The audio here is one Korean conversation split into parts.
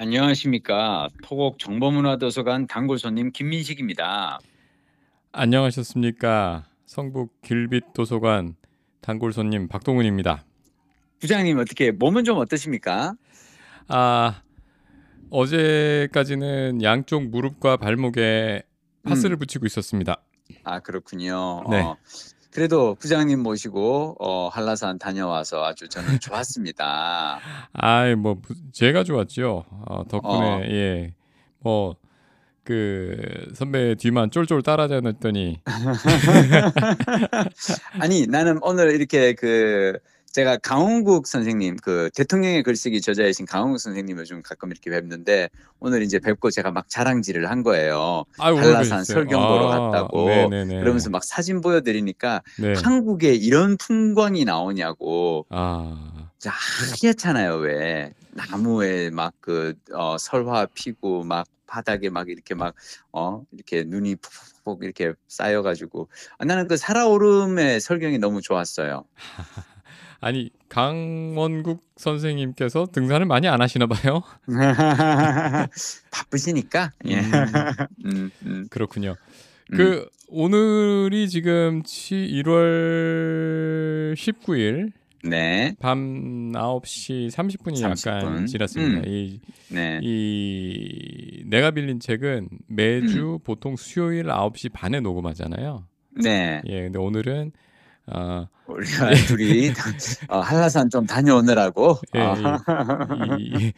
안녕하십니까. 토곡 정보문화도서관 단골 손님 김민식입니다. 안녕하셨습니까? 성북 길빛 도서관 단골 손님 박동훈입니다. 부장님 어떻게 몸은 좀 어떠십니까? 아 어제까지는 양쪽 무릎과 발목에 파스를 음. 붙이고 있었습니다. 아 그렇군요. 네. 어, 그래도 부장님 모시고 어, 한라산 다녀와서 아주 저는 좋았습니다. 아이 뭐 부- 제가 좋았죠. 어, 덕분에 어. 예. 뭐 그 선배 뒤만 쫄쫄 따라다녔더니 아니 나는 오늘 이렇게 그 제가 강원국 선생님 그 대통령의 글쓰기 저자이신 강원국 선생님을 좀 가끔 이렇게 뵙는데 오늘 이제 뵙고 제가 막 자랑질을 한 거예요. 아유 한라산. 설경 보러 아, 갔다고. 네네네. 그러면서 막 사진 보여드리니까 네. 한국에 이런 풍광이 나오냐고 아 자, 하얗잖아요 왜 나무에 막 그 어, 설화 피고 막 바닥에 막 이렇게 막 어 이렇게 눈이 푹푹 이렇게 쌓여가지고 아, 나는 그 살아오름의 설경이 너무 좋았어요. 아니 강원국 선생님께서 등산을 많이 안 하시나 봐요. 바쁘시니까 예. 음. 음, 음, 그렇군요. 음. 그 오늘이 지금 1월 19일 네, 밤 9시 30분이 30 약간 분. 지났습니다. 음. 이, 네, 이 내가 빌린 책은 매주 보통 수요일 9시 반에 녹음하잖아요. 네. 예, 근데 오늘은 어, 우리가 둘이 어, 한라산 좀 다녀오느라고. 예, 어, 이, 이,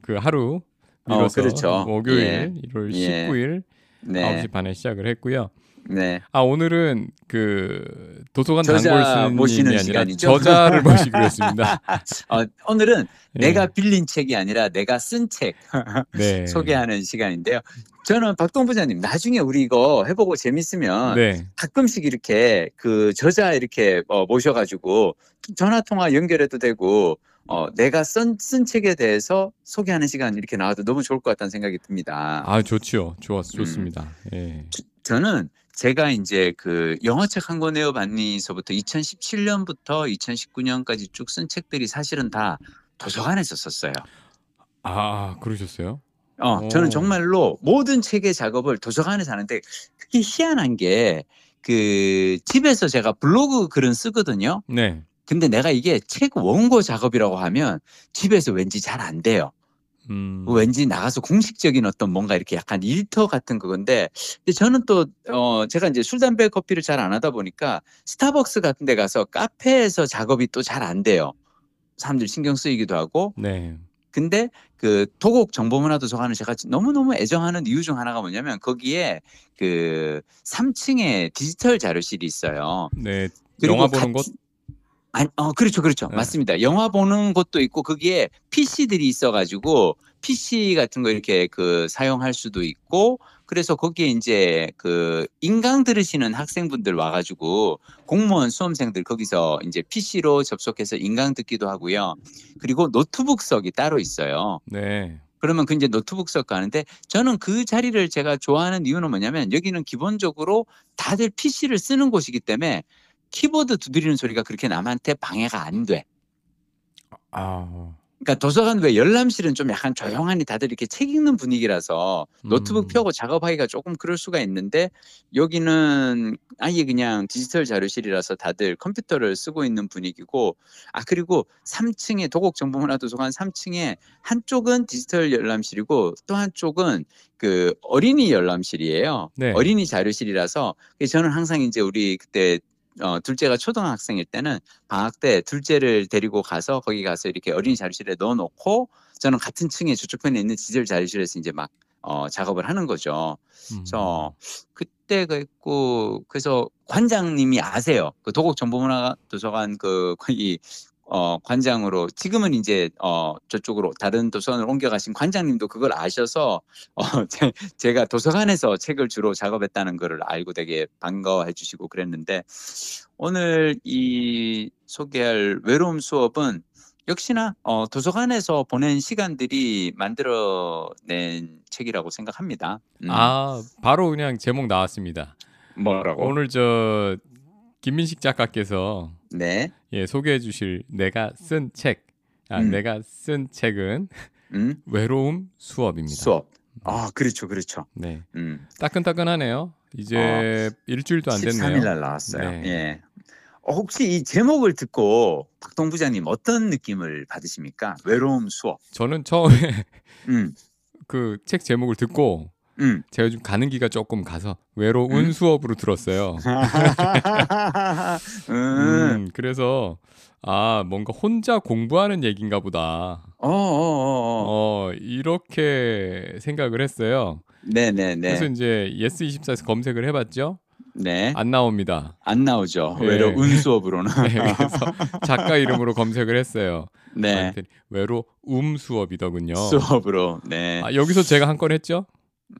그 하루 어, 미뤄서 그렇죠. 목요일 예. 1월 예. 19일 네, 9시 반에 시작을 했고요. 네. 아 오늘은 그 도서관 단골 모시는 시간이죠? 저자를 모시기로 했습니다. 어, 오늘은 예. 내가 빌린 책이 아니라 내가 쓴 책 네. 소개하는 시간인데요. 저는 박동 부장님 나중에 우리 이거 해보고 재밌으면 네. 가끔씩 이렇게 그 저자 이렇게 어, 모셔가지고 전화 통화 연결해도 되고 어, 내가 쓴, 쓴 책에 대해서 소개하는 시간 이렇게 나와도 너무 좋을 것 같다는 생각이 듭니다. 아 좋지요. 좋았 음. 좋습니다. 예. 저는 제가 이제 그 영어책 한권 내어봤니서부터 2017년부터 2019년까지 쭉 쓴 책들이 사실은 다 도서관에서 썼어요. 아 그러셨어요? 어, 오. 저는 정말로 모든 책의 작업을 도서관에서 하는데 그게 희한한 게 그 집에서 제가 블로그 글은 쓰거든요. 네. 근데 내가 이게 책 원고 작업이라고 하면 집에서 왠지 잘 안 돼요. 음. 왠지 나가서 공식적인 어떤 뭔가 이렇게 약간 일터 같은 그건데 근데 저는 또 어 제가 이제 술 담배 커피를 잘 안 하다 보니까 스타벅스 같은 데 가서 카페에서 작업이 또 잘 안 돼요. 사람들 신경 쓰이기도 하고 네. 근데 그 토곡 정보문화도서관을 제가 너무너무 애정하는 이유 중 하나가 뭐냐면 거기에 그 3층에 디지털 자료실이 있어요. 네. 영화 보는 같이- 곳. 아니, 어, 그렇죠, 그렇죠. 네. 맞습니다. 영화 보는 곳도 있고, 거기에 PC들이 있어가지고, PC 같은 거 이렇게 그 사용할 수도 있고, 그래서 거기에 이제 그 인강 들으시는 학생분들 와가지고, 공무원 수험생들 거기서 이제 PC로 접속해서 인강 듣기도 하고요. 그리고 노트북석이 따로 있어요. 네. 그러면 그 이제 노트북석 가는데 저는 그 자리를 제가 좋아하는 이유는 뭐냐면 여기는 기본적으로 다들 PC를 쓰는 곳이기 때문에 키보드 두드리는 소리가 그렇게 남한테 방해가 안 돼. 아. 그러니까 도서관 왜 열람실은 좀 약간 조용하니 다들 이렇게 책 읽는 분위기라서 노트북 음. 펴고 작업하기가 조금 그럴 수가 있는데 여기는 아예 그냥 디지털 자료실이라서 다들 컴퓨터를 쓰고 있는 분위기고 아 그리고 3층에 도곡 정보문화도서관 3층에 한쪽은 디지털 열람실이고 또 한쪽은 그 어린이 열람실이에요. 네. 어린이 자료실이라서 저는 항상 이제 우리 그때 어, 둘째가 초등학생일 때는 방학 때 둘째를 데리고 가서 거기 가서 이렇게 어린이 자료실에 넣어놓고 저는 같은 층에 저쪽 편에 있는 디지털 자료실에서 이제 막 어, 작업을 하는 거죠. 음. 그래서 그때 그랬고 그래서 관장님이 아세요. 그 도곡 정보문화 도서관 그 거기 어 관장으로 지금은 이제 어 저쪽으로 다른 도서관을 옮겨가신 관장님도 그걸 아셔서 어 제, 제가 도서관에서 책을 주로 작업했다는 거를 알고 되게 반가워해 주시고 그랬는데 오늘 이 소개할 외로움 수업은 역시나 어 도서관에서 보낸 시간들이 만들어낸 책이라고 생각합니다. 음, 아 바로 그냥 제목 나왔습니다. 뭐라고? 오늘 저 김민식 작가께서 네. 예 소개해 주실 내가 쓴 책. 아 음. 내가 쓴 책은 음? 외로움 수업입니다. 수업. 아, 그렇죠, 그렇죠. 네. 음. 따끈따끈하네요. 이제 일주일도 안 13일 됐네요. 날 나왔어요. 네. 예. 어, 혹시 이 제목을 듣고 박동 부장님 어떤 느낌을 받으십니까? 외로움 수업. 저는 처음에 음. 그 책 제목을 듣고 음. 제가 좀 가는귀가 조금 가서 외로운 음? 수업으로 들었어요. 음. 음, 그래서 아 뭔가 혼자 공부하는 얘기인가 보다. 어, 어, 어, 어. 어 이렇게 생각을 했어요. 네, 네, 그래서 네. 이제 예스24에서 검색을 해봤죠. 네. 안 나옵니다. 안 나오죠. 예. 외로운 수업으로는. 네, 그래서 작가 이름으로 검색을 했어요. 네. 외로움 수업이더군요. 수업으로. 네. 아, 여기서 제가 한 건 했죠?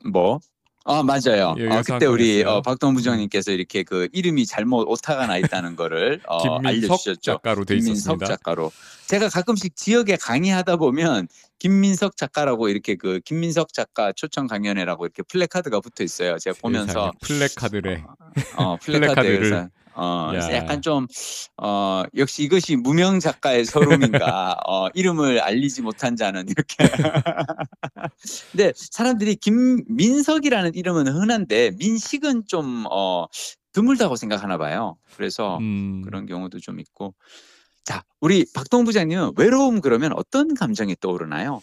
뭐? 아 맞아요. 예, 어, 그때 우리. 어, 박동 부장님께서 이렇게 그 이름이 잘못 오타가 나 있다는 거를 어, 김민석 알려주셨죠. 작가로 돼 김민석 있었습니다. 작가로. 제가 가끔씩 지역에 강의하다 보면 김민석 작가라고 이렇게 그 김민석 작가 초청 강연회라고 이렇게 플래카드가 붙어 있어요. 제가 보면서 세상에, 플래카드래. 어, 플래카드를. 어, 그래서 야. 약간 좀 어, 역시 이것이 무명 작가의 서름인가 어, 이름을 알리지 못한 자는 이렇게 근데 사람들이 김민석이라는 이름은 흔한데 민식은 좀 어, 드물다고 생각하나 봐요. 그래서 음, 그런 경우도 좀 있고 자 우리 박동 부장님은 외로움 그러면 어떤 감정이 떠오르나요?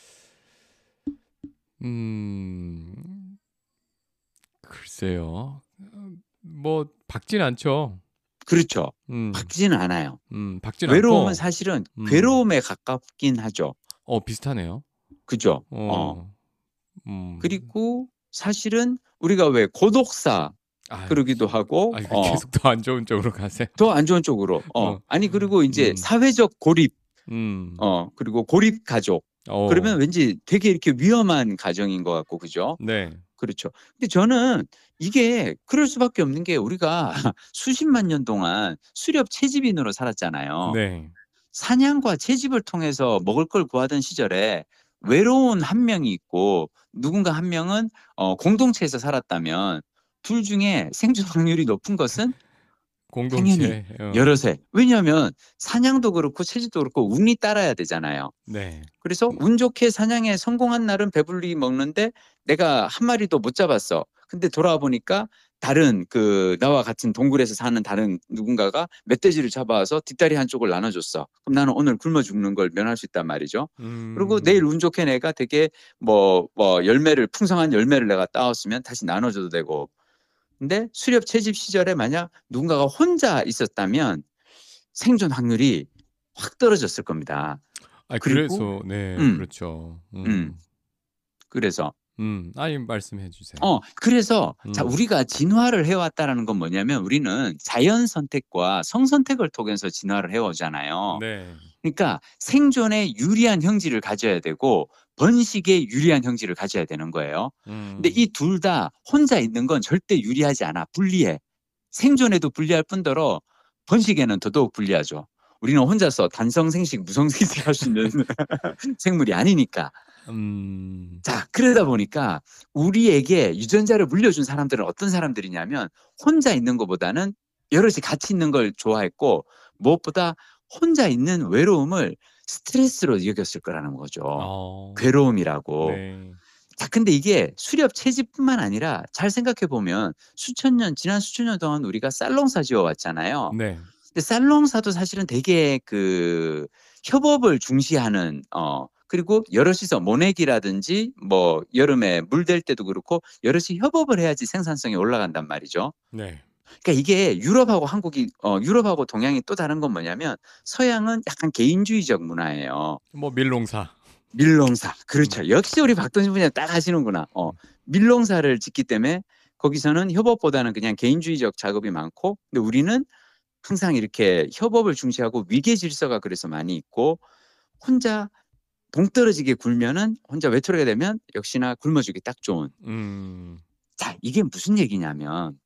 음, 글쎄요. 뭐 박진 않죠. 그렇죠. 음, 박지는 않아요. 음, 박진 외로움은 않고. 사실은 음. 괴로움에 가깝긴 하죠. 어 비슷하네요. 그죠? 어. 어. 음. 그리고 사실은 우리가 왜 고독사 아, 그러기도 하고 아, 어, 계속 더 안 좋은 쪽으로 가세요. 더 안 좋은 쪽으로 어. 어. 아니 그리고 이제 음. 사회적 고립 음. 어 그리고 고립 가족 어. 그러면 왠지 되게 이렇게 위험한 가정인 것 같고 그죠? 네. 그렇죠. 근데 저는 이게 그럴 수밖에 없는 게 우리가 수십만 년 동안 수렵 채집인으로 살았잖아요. 네. 사냥과 채집을 통해서 먹을 걸 구하던 시절에 외로운 한 명이 있고 누군가 한 명은 어, 공동체에서 살았다면 둘 중에 생존 확률이 높은 것은 공동체. 어. 여러세. 왜냐하면 사냥도 그렇고 채집도 그렇고 운이 따라야 되잖아요. 네. 그래서 운 좋게 사냥에 성공한 날은 배불리 먹는데 내가 한 마리도 못 잡았어. 근데 돌아와 보니까 다른 그 나와 같은 동굴에서 사는 다른 누군가가 멧돼지를 잡아와서 뒷다리 한쪽을 나눠줬어. 그럼 나는 오늘 굶어 죽는 걸 면할 수 있단 말이죠. 음. 그리고 내일 운 좋게 내가 되게 뭐, 뭐 열매를 풍성한 열매를 내가 따왔으면 다시 나눠줘도 되고. 근데 수렵 채집 시절에 만약 누군가가 혼자 있었다면 생존 확률이 확 떨어졌을 겁니다. 아, 그리고- 그래서 네, 음. 그렇죠. 음. 음. 그래서 음. 아니 말씀해 주세요. 어 그래서 자 음. 우리가 진화를 해왔다라는 건 뭐냐면 우리는 자연 선택과 성 선택을 통해서 진화를 해오잖아요. 네. 그러니까 생존에 유리한 형질을 가져야 되고 번식에 유리한 형질을 가져야 되는 거예요. 음. 근데 이 둘 다 혼자 있는 건 절대 유리하지 않아. 불리해. 생존에도 불리할 뿐더러 번식에는 더더욱 불리하죠. 우리는 혼자서 단성 생식, 무성 생식 할 수 있는 생물이 아니니까. 음. 자, 그러다 보니까 우리에게 유전자를 물려준 사람들은 어떤 사람들이냐면 혼자 있는 것보다는 여럿이 같이 있는 걸 좋아했고 무엇보다 혼자 있는 외로움을 스트레스로 여겼을 거라는 거죠. 어. 괴로움이라고. 네. 자, 근데 이게 수렵 채집뿐만 아니라 잘 생각해 보면 수천 년, 지난 수천 년 동안 우리가 쌀농사 지어 왔잖아요. 네. 근데 쌀농사도 사실은 되게 그 협업을 중시하는 어 그리고 여럿이서 모내기라든지 뭐 여름에 물 댈 때도 그렇고 여럿이 협업을 해야지 생산성이 올라간단 말이죠. 네. 그러니까 이게 유럽하고 한국이 어 유럽하고 동양이 또 다른 건 뭐냐면 서양은 약간 개인주의적 문화예요. 뭐 밀농사. 밀농사. 그렇죠. 역시 우리 박동진 분이 딱 하시는구나. 어, 밀농사를 짓기 때문에 거기서는 협업보다는 그냥 개인주의적 작업이 많고, 근데 우리는 항상 이렇게 협업을 중시하고 위계 질서가 그래서 많이 있고, 혼자 동떨어지게 굴면은 혼자 외톨이가 되면 역시나 굶어주기 딱 좋은. 음. 자, 이게 무슨 얘기냐면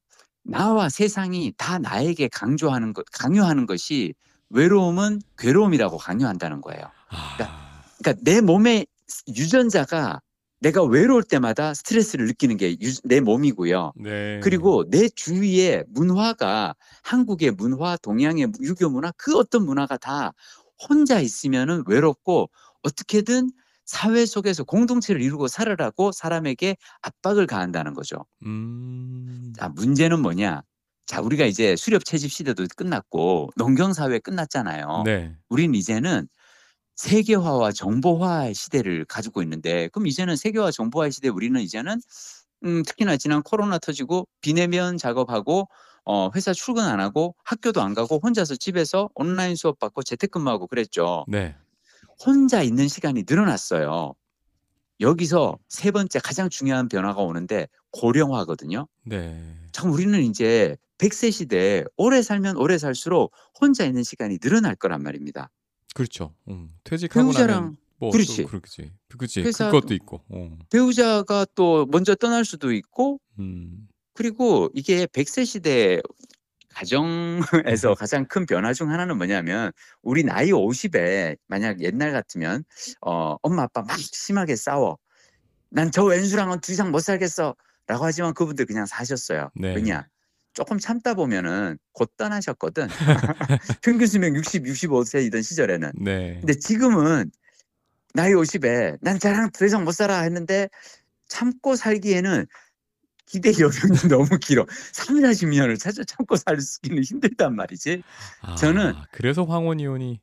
나와 세상이 다 나에게 강조하는 것, 강요하는 것이 외로움은 괴로움이라고 강요한다는 거예요. 아. 그러니까 내 몸의 유전자가 내가 외로울 때마다 스트레스를 느끼는 게 내 몸이고요. 네. 그리고 내 주위의 문화가 한국의 문화, 동양의 유교 문화, 그 어떤 문화가 다 혼자 있으면은 외롭고 어떻게든 사회 속에서 공동체를 이루고 살으라고 사람에게 압박을 가한다는 거죠. 음. 자, 문제는 뭐냐? 자, 우리가 이제 수렵 채집 시대도 끝났고 농경 사회 끝났잖아요. 네. 우린 이제는 세계화와 정보화의 시대를 가지고 있는데 그럼 이제는 세계화 정보화의 시대에 우리는 이제는 음, 특히나 지난 코로나 터지고 비내면 작업하고 어, 회사 출근 안 하고 학교도 안 가고 혼자서 집에서 온라인 수업 받고 재택근무하고 그랬죠. 네. 혼자 있는 시간이 늘어났어요. 여기서 세 번째 가장 중요한 변화가 오는데 고령화거든요. 네. 참 우리는 이제 100세 시대에 오래 살면 오래 살수록 혼자 있는 시간이 늘어날 거란 말입니다. 그렇죠. 음. 퇴직하고 나면 배우자랑 뭐 그렇지. 또 그렇지. 그치. 회사도- 그것도 있고. 어. 배우자가 또 먼저 떠날 수도 있고 음. 그리고 이게 100세 시대 가정에서 네. 가장 큰 변화 중 하나는 뭐냐면 우리 나이 50에 만약 옛날 같으면 어 엄마 아빠 막 심하게 싸워. 난 저 왼수랑은 더 이상 못 살겠어. 라고 하지만 그분들 그냥 사셨어요. 네. 왜냐? 조금 참다 보면은 곧 떠나셨거든. 평균 수명 60, 65세이던 시절에는. 네. 근데 지금은 나이 50에 난 자랑 더 이상 못 살아 했는데 참고 살기에는 기대 여명이 너무 길어. 3, 40년을 찾아 참고 살기는 힘들단 말이지. 저는- 아, 그래서 황혼이혼이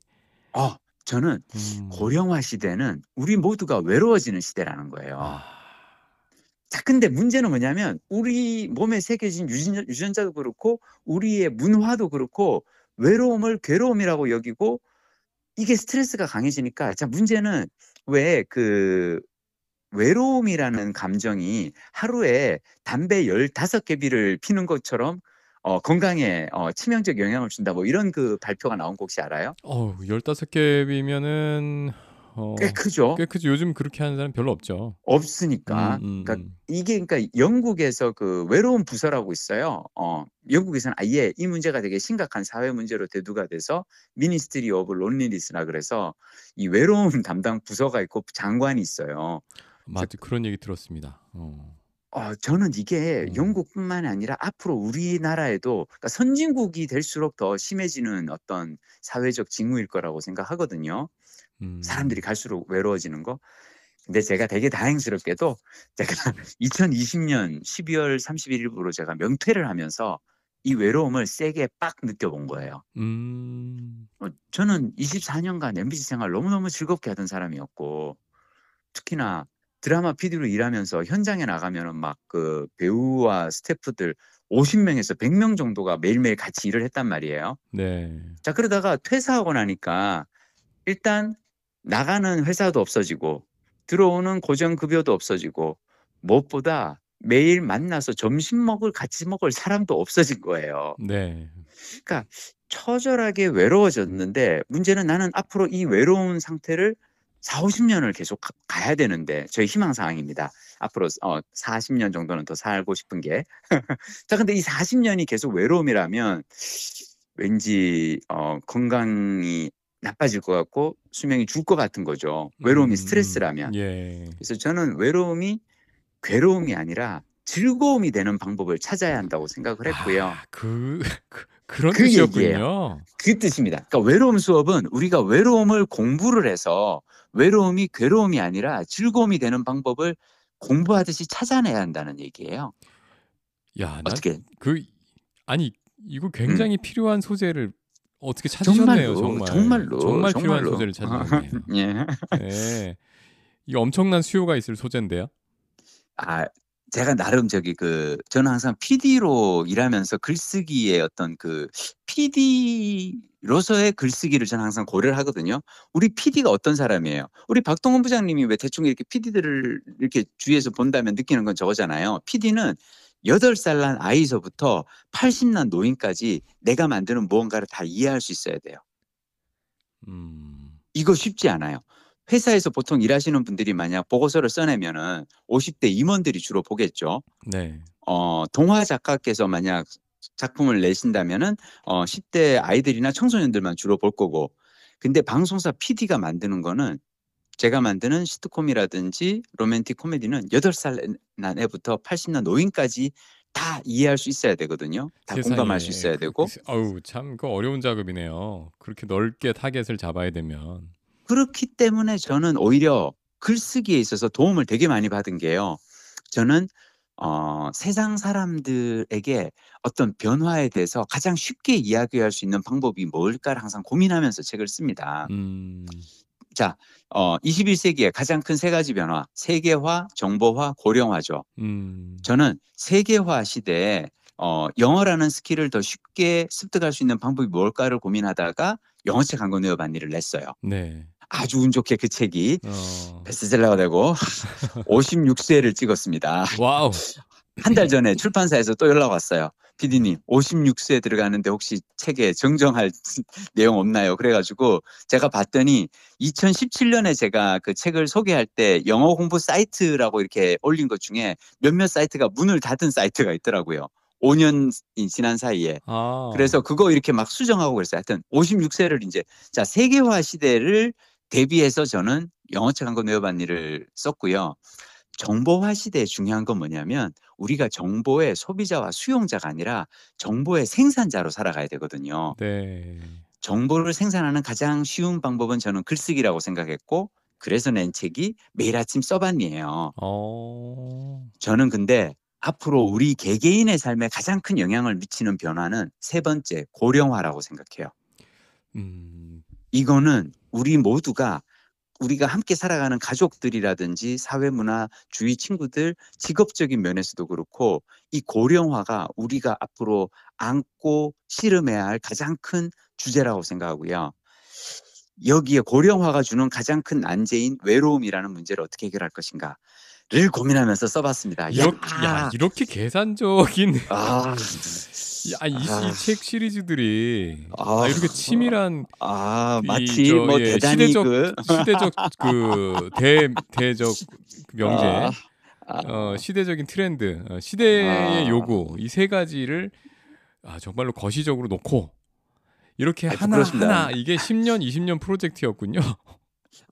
어, 저는 음. 고령화 시대는 우리 모두가 외로워지는 시대라는 거예요. 아. 자, 근데 문제는 뭐냐면 우리 몸에 새겨진 유전, 유전자도 그렇고 우리의 문화도 그렇고 외로움을 괴로움이라고 여기고 이게 스트레스가 강해지니까 자, 문제는 왜 그 외로움이라는 감정이 하루에 담배 15개비를 피는 것처럼 어, 건강에 어, 치명적 영향을 준다 뭐 이런 그 발표가 나온 거 혹시 알아요? 어우, 15개비면은 어, 꽤 크죠? 꽤 크죠. 요즘 그렇게 하는 사람 별로 없죠. 없으니까. 음, 음, 그러니까 음. 이게 그러니까 영국에서 그 외로움 부서라고 있어요. 어, 영국에서는 아예 이 문제가 되게 심각한 사회 문제로 대두가 돼서 Ministry of Loneliness라 그래서 이 외로움 담당 부서가 있고 장관이 있어요. 맞아. 그런 얘기 들었습니다. 어. 어, 저는 이게 음. 영국뿐만이 아니라 앞으로 우리나라에도 그러니까 선진국이 될수록 더 심해지는 어떤 사회적 징후일 거라고 생각하거든요. 음. 사람들이 갈수록 외로워지는 거. 근데 제가 되게 다행스럽게도 제가 2020년 12월 31일부로 제가 명퇴를 하면서 이 외로움을 세게 빡 느껴본 거예요. 음. 어, 저는 24년간 MBC 생활 너무너무 즐겁게 하던 사람이었고 특히나 드라마 PD로 일하면서 현장에 나가면은 막 그 배우와 스태프들 50명에서 100명 정도가 매일매일 같이 일을 했단 말이에요. 네. 자 그러다가 퇴사하고 나니까 일단 나가는 회사도 없어지고 들어오는 고정급여도 없어지고 무엇보다 매일 만나서 점심 먹을 같이 먹을 사람도 없어진 거예요. 네. 처절하게 외로워졌는데 문제는 나는 앞으로 이 외로운 상태를 4, 50년을 계속 가- 가야 되는데 저희 희망 사항입니다. 앞으로 어 40년 정도는 더 살고 싶은 게. 자, 근데 이 40년이 계속 외로움이라면 왠지 어 건강이 나빠질 것 같고 수명이 줄 것 같은 거죠. 외로움이 음, 스트레스라면. 예. 그래서 저는 외로움이 괴로움이 아니라 즐거움이 되는 방법을 찾아야 한다고 생각을 했고요. 아, 그, 그 그런 그 뜻이었군요. 그 뜻입니다. 그러니까 외로움 수업은 우리가 외로움을 공부를 해서 외로움이 괴로움이 아니라 즐거움이 되는 방법을 공부하듯이 찾아내야 한다는 얘기예요. 야, 어떻게? 난그 아니 이거 굉장히 필요한 소재를 어떻게 찾으셨네요, 정말로, 정말. 정말로, 정말 필요한 정말로. 소재를 찾으셨네요. 예. 네. 이 엄청난 수요가 있을 소재인데요. 아, 제가 나름 저기 그 저는 항상 PD로 일하면서 글쓰기의 어떤 그 PD로서의 글쓰기를 저는 항상 고려를 하거든요. 우리 PD가 어떤 사람이에요? 우리 박동원 부장님이 왜 대충 이렇게 PD들을 이렇게 주위에서 본다면 느끼는 건 저거잖아요. PD는 여덟 살 난 아이서부터 80난 노인까지 내가 만드는 무언가를 다 이해할 수 있어야 돼요. 음. 이거 쉽지 않아요. 회사에서 보통 일하시는 분들이 만약 보고서를 써내면은 50대 임원들이 주로 보겠죠. 네. 어, 동화 작가께서 만약 작품을 내신다면은 어, 10대 아이들이나 청소년들만 주로 볼 거고. 근데 방송사 PD가 만드는 거는 제가 만드는 시트콤이라든지 로맨틱 코미디는 8살 난 애부터 80난 노인까지 다 이해할 수 있어야 되거든요. 다 세상에. 공감할 수 있어야 그- 되고. 그- 아우 참 그 어려운 작업이네요. 그렇게 넓게 타겟을 잡아야 되면. 그렇기 때문에 저는 오히려 글쓰기에 있어서 도움을 되게 많이 받은 게요. 저는 어 세상 사람들에게 어떤 변화에 대해서 가장 쉽게 이야기할 수 있는 방법이 뭘까를 항상 고민하면서 책을 씁니다. 음. 자, 어 21세기의 가장 큰 세 가지 변화, 세계화, 정보화, 고령화죠. 음. 저는 세계화 시대에 어 영어라는 스킬을 더 쉽게 습득할 수 있는 방법이 뭘까를 고민하다가 영어책 한 권 외워 봤니를 냈어요. 네. 아주 운 좋게 그 책이 어. 베스트셀러가 되고 56쇄를 찍었습니다. wow. 한 달 전에 출판사에서 또 연락 왔어요. PD님 56쇄 들어가는데 혹시 책에 정정할 내용 없나요? 그래가지고 제가 봤더니 2017년에 제가 그 책을 소개할 때 영어 공부 사이트라고 이렇게 올린 것 중에 몇몇 사이트가 문을 닫은 사이트가 있더라고요. 5년이 지난 사이에. 아. 그래서 그거 이렇게 막 수정하고 그랬어요. 하여튼 56세를 이제 자 세계화 시대를 대비해서 저는 영어책 한 권 외워봤니를 썼고요. 정보화 시대에 중요한 건 뭐냐면 우리가 정보의 소비자와 수용자가 아니라 정보의 생산자로 살아가야 되거든요. 네. 정보를 생산하는 가장 쉬운 방법은 저는 글쓰기라고 생각했고 그래서 낸 책이 매일 아침 써봤니에요. 어. 저는 근데 앞으로 우리 개개인의 삶에 가장 큰 영향을 미치는 변화는 세 번째 고령화라고 생각해요. 음. 이거는 우리 모두가 우리가 함께 살아가는 가족들이라든지 사회 문화 주위 친구들 직업적인 면에서도 그렇고 이 고령화가 우리가 앞으로 안고 씨름해야 할 가장 큰 주제라고 생각하고요. 여기에 고령화가 주는 가장 큰 난제인 외로움이라는 문제를 어떻게 해결할 것인가 를 고민하면서 써봤습니다. 이렇게 야, 야, 이렇게 계산적인 아, 야, 이, 아. 이책 시리즈들이 아, 아, 이렇게 치밀한 아이 마치 저, 뭐 예, 대단히 시대적 그 시대적 그 대 대적 명제 아, 아, 어, 시대적인 트렌드, 어, 시대의 아. 요구 이 세 가지를 아, 정말로 거시적으로 놓고 이렇게 아, 하나 부끄럽습니다. 하나 이게 10년, 20년 프로젝트였군요.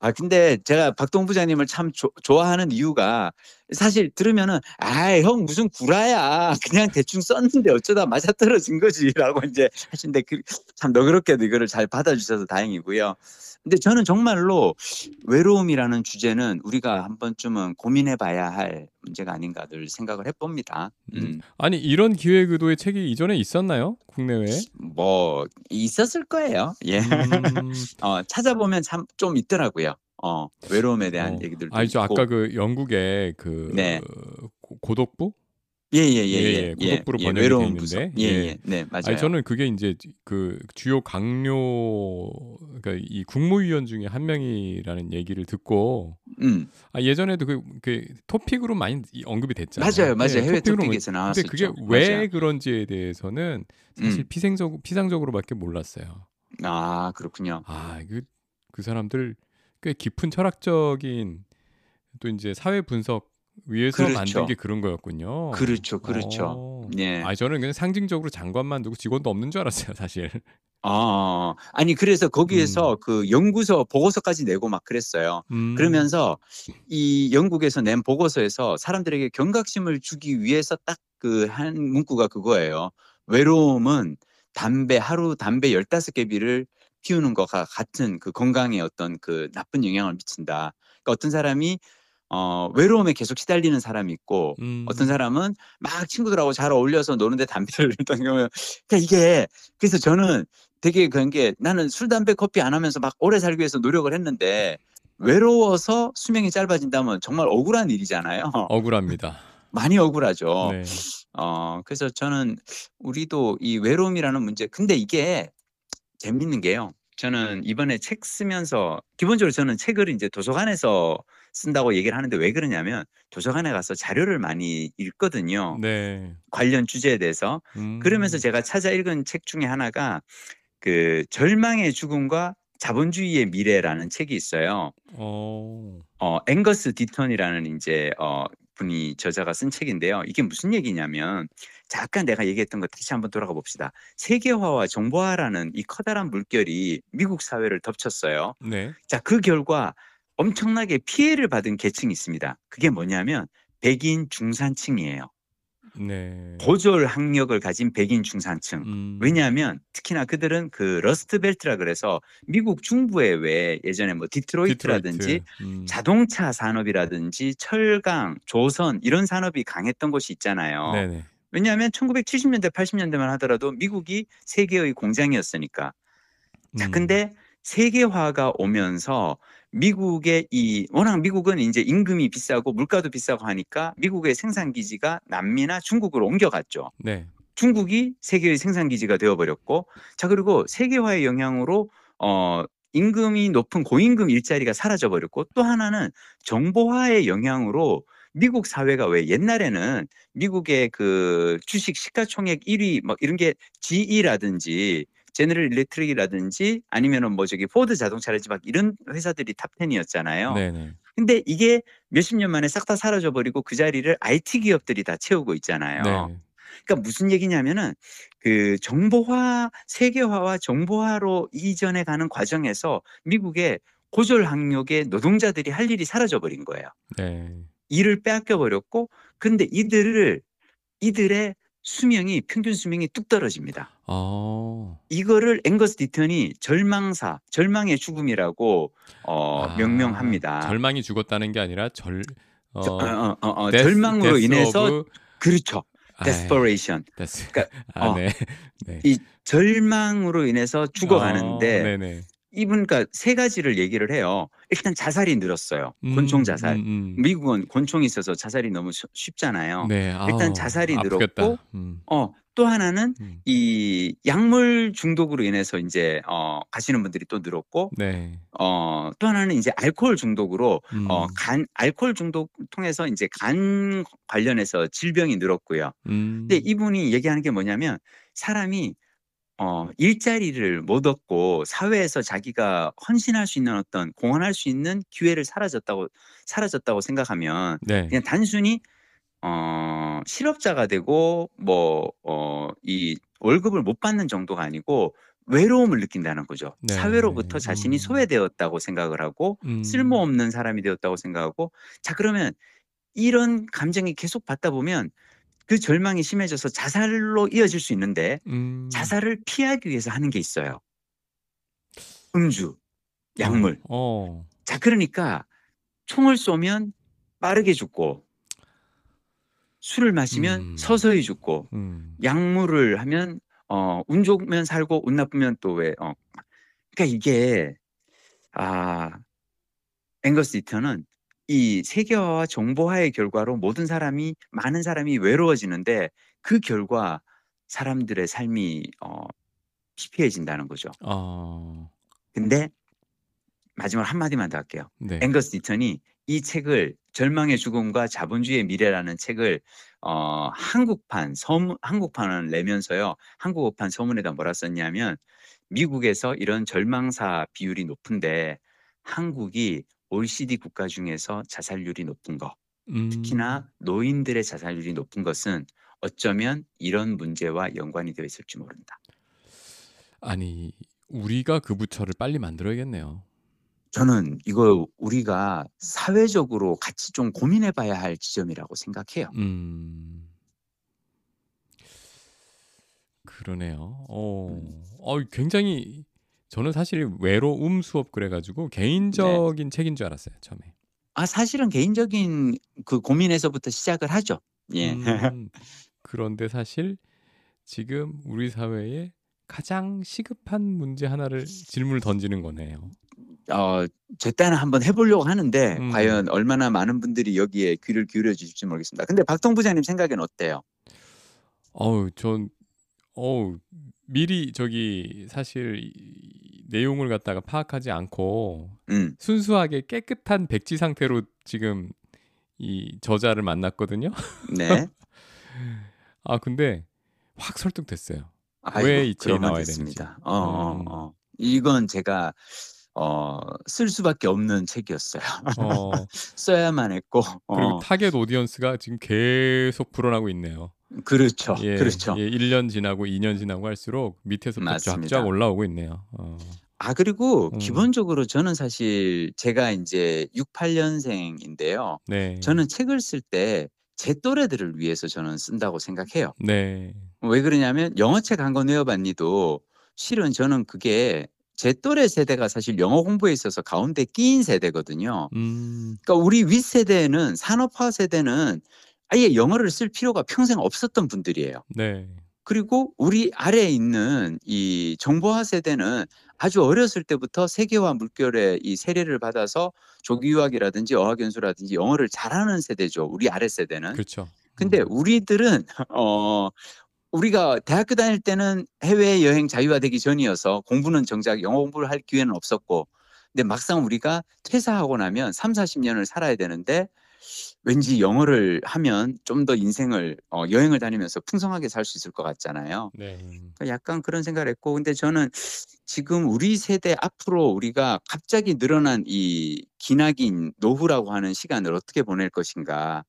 아 근데 제가 박동 부장님을 참 조- 좋아하는 이유가 사실 들으면은 아이 형 무슨 구라야 그냥 대충 썼는데 어쩌다 맞아 떨어진 거지라고 이제 하시는데 그, 참 너그럽게도 이거를 잘 받아주셔서 다행이고요. 근데 저는 정말로 외로움이라는 주제는 우리가 한 번쯤은 고민해봐야 할 문제가 아닌가 늘 생각을 해봅니다. 음, 아니 이런 기획 의도의 책이 이전에 있었나요? 국내외에? 뭐 있었을 거예요. 예. 음, 어, 찾아보면 참 좀 있더라고요. 어, 외로움에 대한 어, 얘기들도 저 있고. 아까 그 영국의 그 네. 고- 고독부? 예예예 예, 예, 예, 예, 고독부로 예, 번역이 돼 외로운 있는데, 부서. 예. 예예 네 맞아요. 아니 저는 그게 이제 그 주요 강요 그러니까 이 국무위원 중에 한 명이라는 얘기를 듣고 음 아 예전에도 그, 그 토픽으로 많이 이- 언급이 됐잖아요. 맞아요 맞아요 예, 해외 토픽에서 근데 나왔었죠. 그게 왜 맞아요. 그런지에 대해서는 사실 음. 피생적 피상적으로밖에 몰랐어요. 아 그렇군요. 아, 그, 그 사람들 꽤 깊은 철학적인 또 이제 사회 분석 위해서 그렇죠. 만든 게 그런 거였군요. 그렇죠 그렇죠. 어. 예. 아, 저는 그냥 상징적으로 장관만 두고 직원도 없는 줄 알았어요, 사실. 아 아니 그래서 거기에서 음. 그 연구서 보고서까지 내고 막 그랬어요. 음. 그러면서 이 영국에서 낸 보고서에서 사람들에게 경각심을 주기 위해서 딱 그 한 문구가 그거예요. 외로움은 담배 하루 담배 15개 비를 피우는 것과 같은 그 건강에 어떤 그 나쁜 영향을 미친다. 그러니까 어떤 사람이 어 외로움에 계속 시달리는 사람이 있고 음. 어떤 사람은 막 친구들하고 잘 어울려서 노는데 담배를 피우는 경우에 그러니까 이게 그래서 저는 되게 그런 게 나는 술 담배 커피 안 하면서 막 오래 살기 위해서 노력을 했는데 외로워서 수명이 짧아진다면 정말 억울한 일이잖아요. 억울합니다. 많이 억울하죠. 네. 어 그래서 저는 우리도 이 외로움이라는 문제 근데 이게 재밌는 게요. 저는 이번에 책 쓰면서 기본적으로 저는 책을 이제 도서관에서 쓴다고 얘기를 하는데 왜 그러냐면 도서관에 가서 자료를 많이 읽거든요. 네. 관련 주제에 대해서. 음. 그러면서 제가 찾아 읽은 책 중에 하나가 그 절망의 죽음과 자본주의의 미래라는 책이 있어요. 어. 어 앵거스 디턴이라는 이제 어 분이 저자가 쓴 책인데요. 이게 무슨 얘기냐면 잠깐 내가 얘기했던 것 다시 한번 돌아가 봅시다. 세계화와 정보화라는 이 커다란 물결이 미국 사회를 덮쳤어요. 네. 자, 그 결과 엄청나게 피해를 받은 계층이 있습니다. 그게 뭐냐면 백인 중산층이에요. 네. 고졸 학력을 가진 백인 중산층. 음. 왜냐하면 특히나 그들은 그 러스트 벨트라 그래서 미국 중부에 왜 예전에 뭐 디트로이트라든지 디트로이트. 음. 자동차 산업이라든지 철강, 조선 이런 산업이 강했던 곳이 있잖아요. 네네. 왜냐하면 1970년대, 80년대만 하더라도 미국이 세계의 공장이었으니까. 자, 음. 근데 세계화가 오면서 미국의 이 워낙 미국은 이제 임금이 비싸고 물가도 비싸고 하니까 미국의 생산 기지가 남미나 중국으로 옮겨갔죠. 네. 중국이 세계의 생산 기지가 되어 버렸고 자 그리고 세계화의 영향으로 어 임금이 높은 고임금 일자리가 사라져 버렸고 또 하나는 정보화의 영향으로 미국 사회가 왜 옛날에는 미국의 그 주식 시가총액 1위 막 이런 게 GE라든지 제너럴 일렉트릭이라든지 아니면은 뭐 저기 포드 자동차라든지 막 이런 회사들이 top 10이었잖아요. 네네. 근데 이게 몇십 년 만에 싹 다 사라져 버리고 그 자리를 IT 기업들이 다 채우고 있잖아요. 네. 그러니까 무슨 얘기냐면은 그 정보화 세계화와 정보화로 이전해 가는 과정에서 미국의 고졸 학력의 노동자들이 할 일이 사라져 버린 거예요. 네. 일을 빼앗겨 버렸고 근데 이들을 이들의 수명이 평균 수명이 뚝 떨어집니다. 어. 이거를 앵거스 디턴이 절망사, 절망의 죽음이라고 어 아, 명명합니다. 절망이 죽었다는 게 아니라 절 어, 저- 어, 어, 어, 어, death- 절망으로 death 인해서 of- 그렇죠. 아이, desperation. Death. 그러니까, 아, 어, 네. 네. 이 절망으로 인해서 죽어가는데 어. 이분 그러니까 세 가지를 얘기를 해요. 일단 자살이 늘었어요. 음, 곤총 자살. 음, 음. 미국은 곤총이 있어서 자살이 너무 쉬- 쉽잖아요. 네. 일단 아우, 자살이 아프겠다. 늘었고 음, 어, 또 하나는 음. 이 약물 중독으로 인해서 이제 어 가시는 분들이 또 늘었고 네. 어, 또 하나는 이제 알코올 중독으로 음, 어, 간 알코올 중독 통해서 이제 간 관련해서 질병이 늘었고요. 음. 근데 이분이 얘기하는 게 뭐냐면 사람이 어, 일자리를 못 얻고 사회에서 자기가 헌신할 수 있는 어떤 공헌할 수 있는 기회를 사라졌다고 사라졌다고 생각하면 네. 그냥 단순히 어, 실업자가 되고 뭐 어, 이 월급을 못 받는 정도가 아니고 외로움을 느낀다는 거죠. 네. 사회로부터 자신이 음. 소외되었다고 생각을 하고 음. 쓸모없는 사람이 되었다고 생각하고 자 그러면 이런 감정이 계속 받다 보면 그 절망이 심해져서 자살로 이어질 수 있는데 음. 자살을 피하기 위해서 하는 게 있어요. 음주, 약물. 어. 자 그러니까 총을 쏘면 빠르게 죽고 술을 마시면 음. 서서히 죽고 음. 약물을 하면 어, 운 좋으면 살고 운 나쁘면 또 왜 어. 그러니까 이게 아 앵거스 디터는 이 세계화와 정보화의 결과로 모든 사람이 많은 사람이 외로워지는데 그 결과 사람들의 삶이 어, 피폐해진다는 거죠. 어. 근데 마지막 한 마디만 더 할게요. 네. 앵거스 디턴이 이 책을 절망의 죽음과 자본주의의 미래라는 책을 어, 한국판 서문 한국판을 내면서요. 한국어판 서문에다 뭐라 썼냐면 미국에서 이런 절망사 비율이 높은데 한국이 OECD 국가 중에서 자살률이 높은 거, 음. 특히나 노인들의 자살률이 높은 것은 어쩌면 이런 문제와 연관이 되어 있을지 모른다. 아니 우리가 그 부처를 빨리 만들어야겠네요. 저는 이거 우리가 사회적으로 같이 좀 고민해 봐야 할 지점이라고 생각해요. 음. 그러네요. 어. 어 굉장히 저는 사실 외로움 수업 그래가지고 개인적인 책인 줄 알았어요 처음에. 아 사실은 개인적인 그 고민에서부터 시작을 하죠. 예. 음, 그런데 사실 지금 우리 사회에 가장 시급한 문제 하나를 질문을 던지는 거네요. 어, 제 딴은 한번 해보려고 하는데 음. 과연 얼마나 많은 분들이 여기에 귀를 기울여 주실지 모르겠습니다. 근데 박동 부장님 생각엔 어때요? 어우, 전 어우, 미리 저기 사실 이 내용을 갖다가 파악하지 않고 음, 순수하게 깨끗한 백지 상태로 지금 이 저자를 만났거든요. 네. 아, 근데 확 설득됐어요. 왜이 책이 나와야 됐습니다. 어, 어, 음. 어. 이건 제가 어, 쓸 수밖에 없는 책이었어요. 어, 써야만 했고. 그리고 어, target audience가 지금 계속 불어나고 있네요. 그렇죠. 예, 그렇죠. 예, 1년 지나고 2년 지나고 할수록 밑에서부터 맞습니다. 쫙쫙 올라오고 있네요. 어. 아 그리고 음. 기본적으로 저는 사실 제가 이제 68년생인데요. 네. 저는 책을 쓸 때 제 또래들을 위해서 저는 쓴다고 생각해요. 네. 왜 그러냐면 영어책 한 권 외워봤니도 실은 저는 그게 제 또래 세대가 사실 영어 공부에 있어서 가운데 끼인 세대거든요. 음. 그러니까 우리 윗 세대는 산업화 세대는 아예 영어를 쓸 필요가 평생 없었던 분들이에요. 네. 그리고 우리 아래에 있는 이 정보화 세대는 아주 어렸을 때부터 세계화 물결의 이 세례를 받아서 조기 유학이라든지 어학연수라든지 영어를 잘하는 세대죠. 우리 아래 세대는. 그렇죠. 근데 음. 우리들은 어 우리가 대학교 다닐 때는 해외 여행 자유화되기 전이어서 공부는 정작 영어 공부를 할 기회는 없었고 근데 막상 우리가 퇴사하고 나면 3, 40년을 살아야 되는데 왠지 영어를 하면 좀 더 인생을 어 여행을 다니면서 풍성하게 살 수 있을 것 같잖아요. 네. 그러니까 약간 그런 생각을 했고 근데 저는 지금 우리 세대 앞으로 우리가 갑자기 늘어난 이 기나긴 노후라고 하는 시간을 어떻게 보낼 것인가.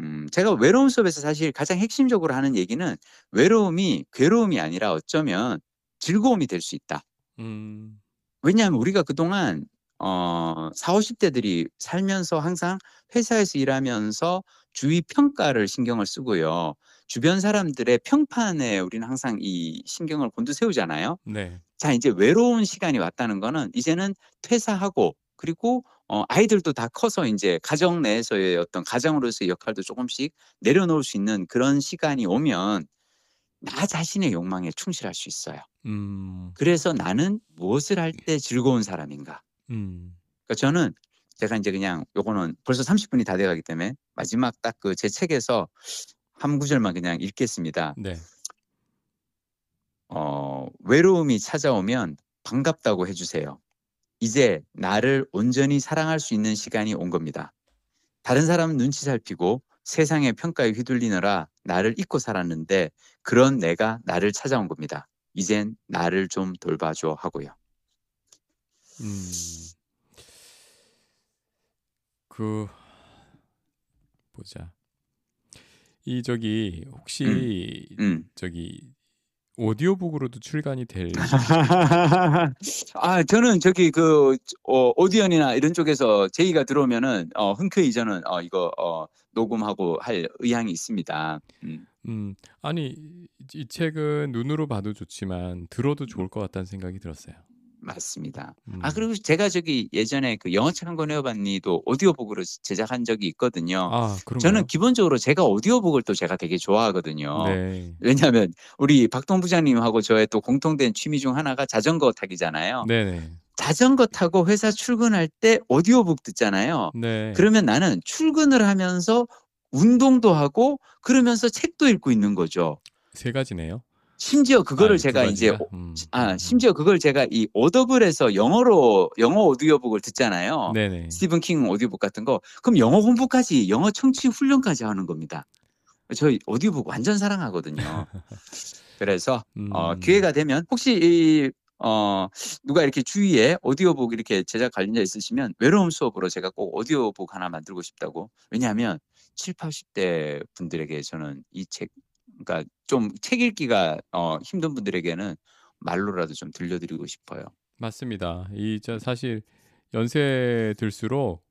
음 제가 외로움 수업에서 사실 가장 핵심적으로 하는 얘기는 외로움이 괴로움이 아니라 어쩌면 즐거움이 될 수 있다. 음. 왜냐하면 우리가 그동안 어 40-50 대들이 살면서 항상 회사에서 일하면서 주위 평가를 신경을 쓰고요. 주변 사람들의 평판에 우리는 항상 이 신경을 곤두세우잖아요. 네. 자 이제 외로운 시간이 왔다는 거는 이제는 퇴사하고 그리고 어 아이들도 다 커서 인제 가정 내에서의 어떤 가장으로서의 역할도 조금씩 내려놓을 수 있는 그런 시간이 오면 나 자신의 욕망에 충실할 수 있어요. 음. 그래서 '나는 무엇을 할 때 즐거운 사람인가.' 음. 그러니까 저는 제가 인제 그냥 요거는 벌써 30 분이 다 돼 가기 때문에 마지막 딱 그 제 책에서 한 구절만 그냥 읽겠습니다. 네. 어 "외로움이 찾아오면 반갑다고 해 주세요. 이제 나를 온전히 사랑할 수 있는 시간이 온 겁니다. 다른 사람 눈치 살피고 세상의 평가에 휘둘리느라 나를 잊고 살았는데 그런 내가 나를 찾아온 겁니다. 이젠 나를 좀 돌봐 줘." 하고요. 음. 그 보자. 이 저기 음. 혹시 음. 저기 오디오북으로도 출간이 될 아 저는 저기 그 어 오디언이나 이런 쪽에서 제의가 들어오면은 어 흔쾌히 저는 어 이거 어 녹음하고 할 의향이 있습니다. 음. 음. 아니 이 책은 눈으로 봐도 좋지만 들어도 음. 좋을 것 같다는 생각이 들었어요. 맞습니다. 음. 아 그리고 제가 저기 예전에 그 영어책 한권 외워봤니도 오디오북으로 제작한 적이 있거든요. 아? 저는 기본적으로 제가 오디오북을 또 제가 되게 좋아하거든요. 네. 왜냐하면 우리 박동 부장님하고 저의 또 공통된 취미 중 하나가 자전거 타기잖아요. 네네. 자전거 타고 회사 출근할 때 오디오북 듣잖아요. 네. 그러면 나는 출근을 하면서 운동도 하고 그러면서 책도 읽고 있는 거죠. 세 가지네요. 심지어 그거를 아두 제가? 오 음. 아 음. 심지어 그걸 제가 이 오더블에서 영어로 영어 오디오북을 듣잖아요. 네네. 스티븐 킹 오디오북 같은 거. 그럼 영어 공부까지 영어 청취 훈련까지 하는 겁니다. 저 오디오북 완전 사랑하거든요. 그래서 어 음. 기회가 되면 혹시 이 어 누가 이렇게 주위에 오디오북 이렇게 제작 관련자 있으시면 외로움 수업으로 제가 꼭 오디오북 하나 만들고 싶다고. 왜냐하면 70-80대 분들에게 저는 이 책 그러니까 좀 책 읽기가 어 힘든 분들에게는 말로라도 좀 들려드리고 싶어요. 맞습니다. 이 저 사실 연세 들수록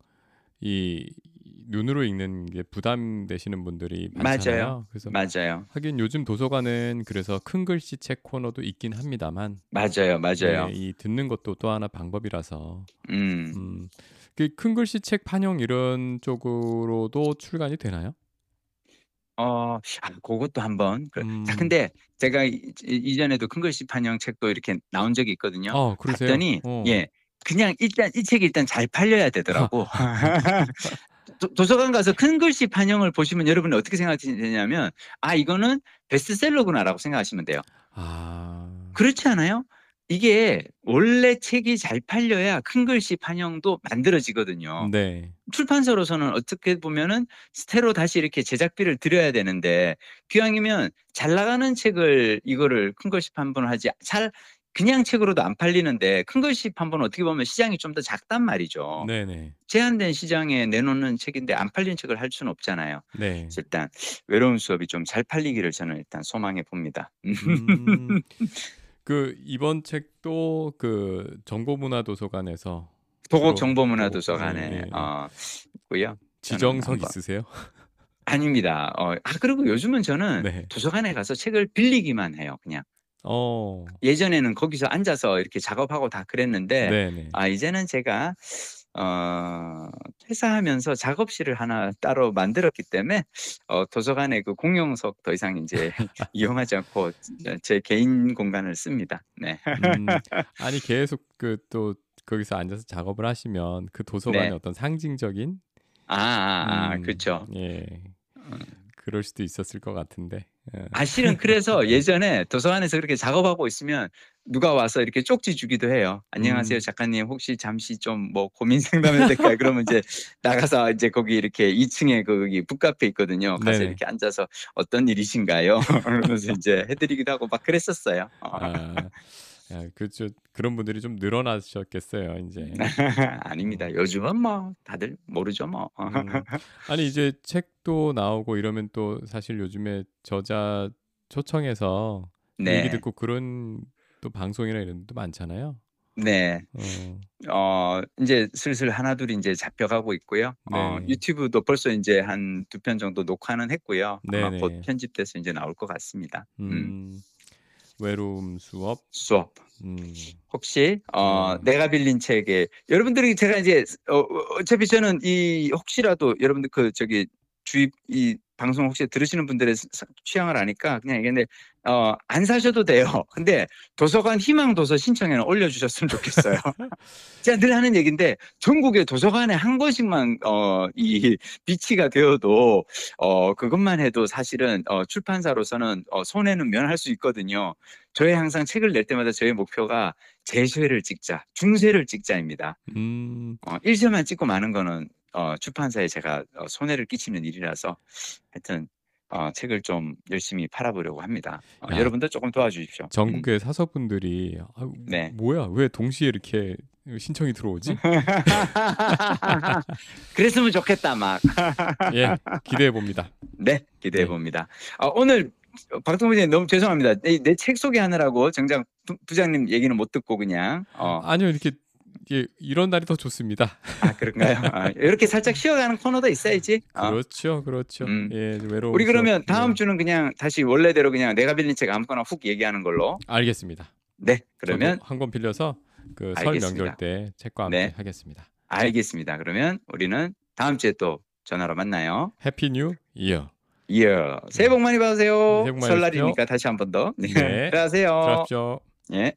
이 눈으로 읽는 게 부담되시는 분들이 맞아요. 많잖아요. 그래서 맞아요. 하긴 요즘 도서관은 그래서 큰 글씨 책 코너도 있긴 합니다만 맞아요, 맞아요. 네 이 듣는 것도 또 하나 방법이라서 음. 음 그큰 글씨 책 판형 이런 쪽으로도 출간이 되나요? 어 아 고것도 한번 그 자 음. 근데 제가 이 이 이전에도 큰 글씨 판형 책도 이렇게 나온 적이 있거든요. 아 그러세요? 봤더니 어. 예 그냥 일단 이 책이 일단 잘 팔려야 되더라고. 도 도서관 가서 큰 글씨 판형을 보시면 여러분이 어떻게 생각하시면 되냐면 '아 이거는 베스트셀러구나.'라고 생각하시면 돼요. 아. 그렇지 않아요? 이게 원래 책이 잘 팔려야 큰 글씨 판형도 만들어지거든요. 네. 출판사로서는 어떻게 보면은 새로 다시 이렇게 제작비를 들여야 되는데 기왕이면 잘 나가는 책을 이거를 큰 글씨 판본을 하지 잘 그냥 책으로도 안 팔리는데 큰 글씨 판본은 어떻게 보면 시장이 좀 더 작단 말이죠. 네네. 제한된 시장에 내놓는 책인데 안 팔리는 책을 할 수는 없잖아요. 네. 일단 외로움 수업이 좀 잘 팔리기를 저는 일단 소망해 봅니다. 음. 그 이번 책도 그 정보문화도서관에서 도곡 주로 정보문화 도곡 예예 예. 어 있고요. 지정석 있으세요? 아닙니다. 어, 아 그리고 요즘은 저는 네. 도서관에 가서 책을 빌리기만 해요, 그냥. 어. 예전에는 거기서 앉아서 이렇게 작업하고 다 그랬는데 네네. 아 이제는 제가 어 퇴사하면서 작업실을 하나 따로 만들었기 때문에 어 도서관의 그 공용석 더 이상 인제 이용하지 않고 제제 개인 공간을 씁니다. 네. 음. 아니 계속 그 또 거기서 앉아서 작업을 하시면 그 도서관의 네. 어떤 상징적인 아 아 아 음 그쵸. 예. 음. 그럴 수도 있었을 것 같은데. 예. 아 실은 그래서 예전에 도서관에서 그렇게 작업하고 있으면 누가 와서 이렇게 쪽지 주기도 해요. "안녕하세요 음. 작가님. 혹시 잠시 좀 뭐 고민 상담해도 될까요?" 그러면 이제 나가서 이제 거기 이렇게 2 층에 거기 북카페 있거든요. 가서 네네. 이렇게 앉아서 "어떤 일이신가요?" 그러면서 인제 해 드리기도 하고 막 그랬었어요. 어. 아. 야 그죠. 그런 분들이 좀 늘어나셨겠어요 인제. 아닙니다. 음. 요즘은 뭐 다들 모르죠 뭐. 음. 아니 이제 책도 나오고 이러면 또 사실 요즘에 저자 초청해서 얘기 네. 듣고 그런 또 방송이나 이런 데도 많잖아요. 네. 어. 어 인제 슬슬 하나둘 인제 잡혀가고 있고요. 어 네. 유튜브도 벌써 인제 한 2 편 정도 녹화는 했고요. 아마 곧 네네. 편집돼서 인제 나올 것 같습니다. 음. 음. 외로움 수업. 수업. 음. 혹시 어 네. 내가 빌린 책에 여러분들이 제가 이제 어어 어차피 저는 이 혹시라도 여러분들 그 저기 주입 이 방송 혹시 들으시는 분들의 취향을 아니까 그냥 얘기하는데 어 안 사셔도 돼요. 근데 도서관 희망 도서 신청에는 올려 주셨으면 좋겠어요. 제가 늘 하는 얘기인데 전국의 도서관에 1 권씩만 어 이 비치가 되어도 어 그것만 해도 사실은 어 출판사로서는 어 손해는 면할 수 있거든요. 저희 항상 책을 낼 때마다 저의 목표가 '재쇄를 찍자. 중쇄를 찍자.'입니다. 음. 어 1 쇄만 찍고 마는 거는 어 출판사에 제가 어 손해를 끼치는 일이라서 하여튼 어 책을 좀 열심히 팔아 보려고 합니다. 어 야. 여러분들 쪼끔 도와주십시오. 음. 전국의 사서분들이 '아유 네. 뭐야? 왜 동시에 이렇게 어 신청이 들어오지?' 그랬으면 좋겠다 막. 예. 기대해 봅니다. 네. 기대해 네. 봅니다. 어 오늘 기자님 너무 죄송합니다. 내내책 소개하느라고 정작 부 부장님 얘기는 못 듣고 그냥 어 아니요. 이렇게 예 이런 날이 더 좋습니다. 아 그런가요? 아 요렇게 살짝 쉬어가는 코너도 있어야지. 어. 그렇죠, 그렇죠. 음. 예. 외로움 우리 그러면 다음 네. 주는 그냥 다시 원래대로 그냥 내가 빌린 책 아무거나 훅 얘기하는 걸로. 알겠습니다. 네. 그러면 1권 빌려서 그 설. 명절 때 책과 함께 네. 하겠습니다. 알겠습니다. 그러면 우리는 다음 주에 또 전화로 만나요. Happy New 이어. 이어. 새해 복 많이 네. 받으세요. 새해 복 많이. 설날이니까 다시 한 번 더. 네. 네. 들어가세요. 들어가십시오. 예.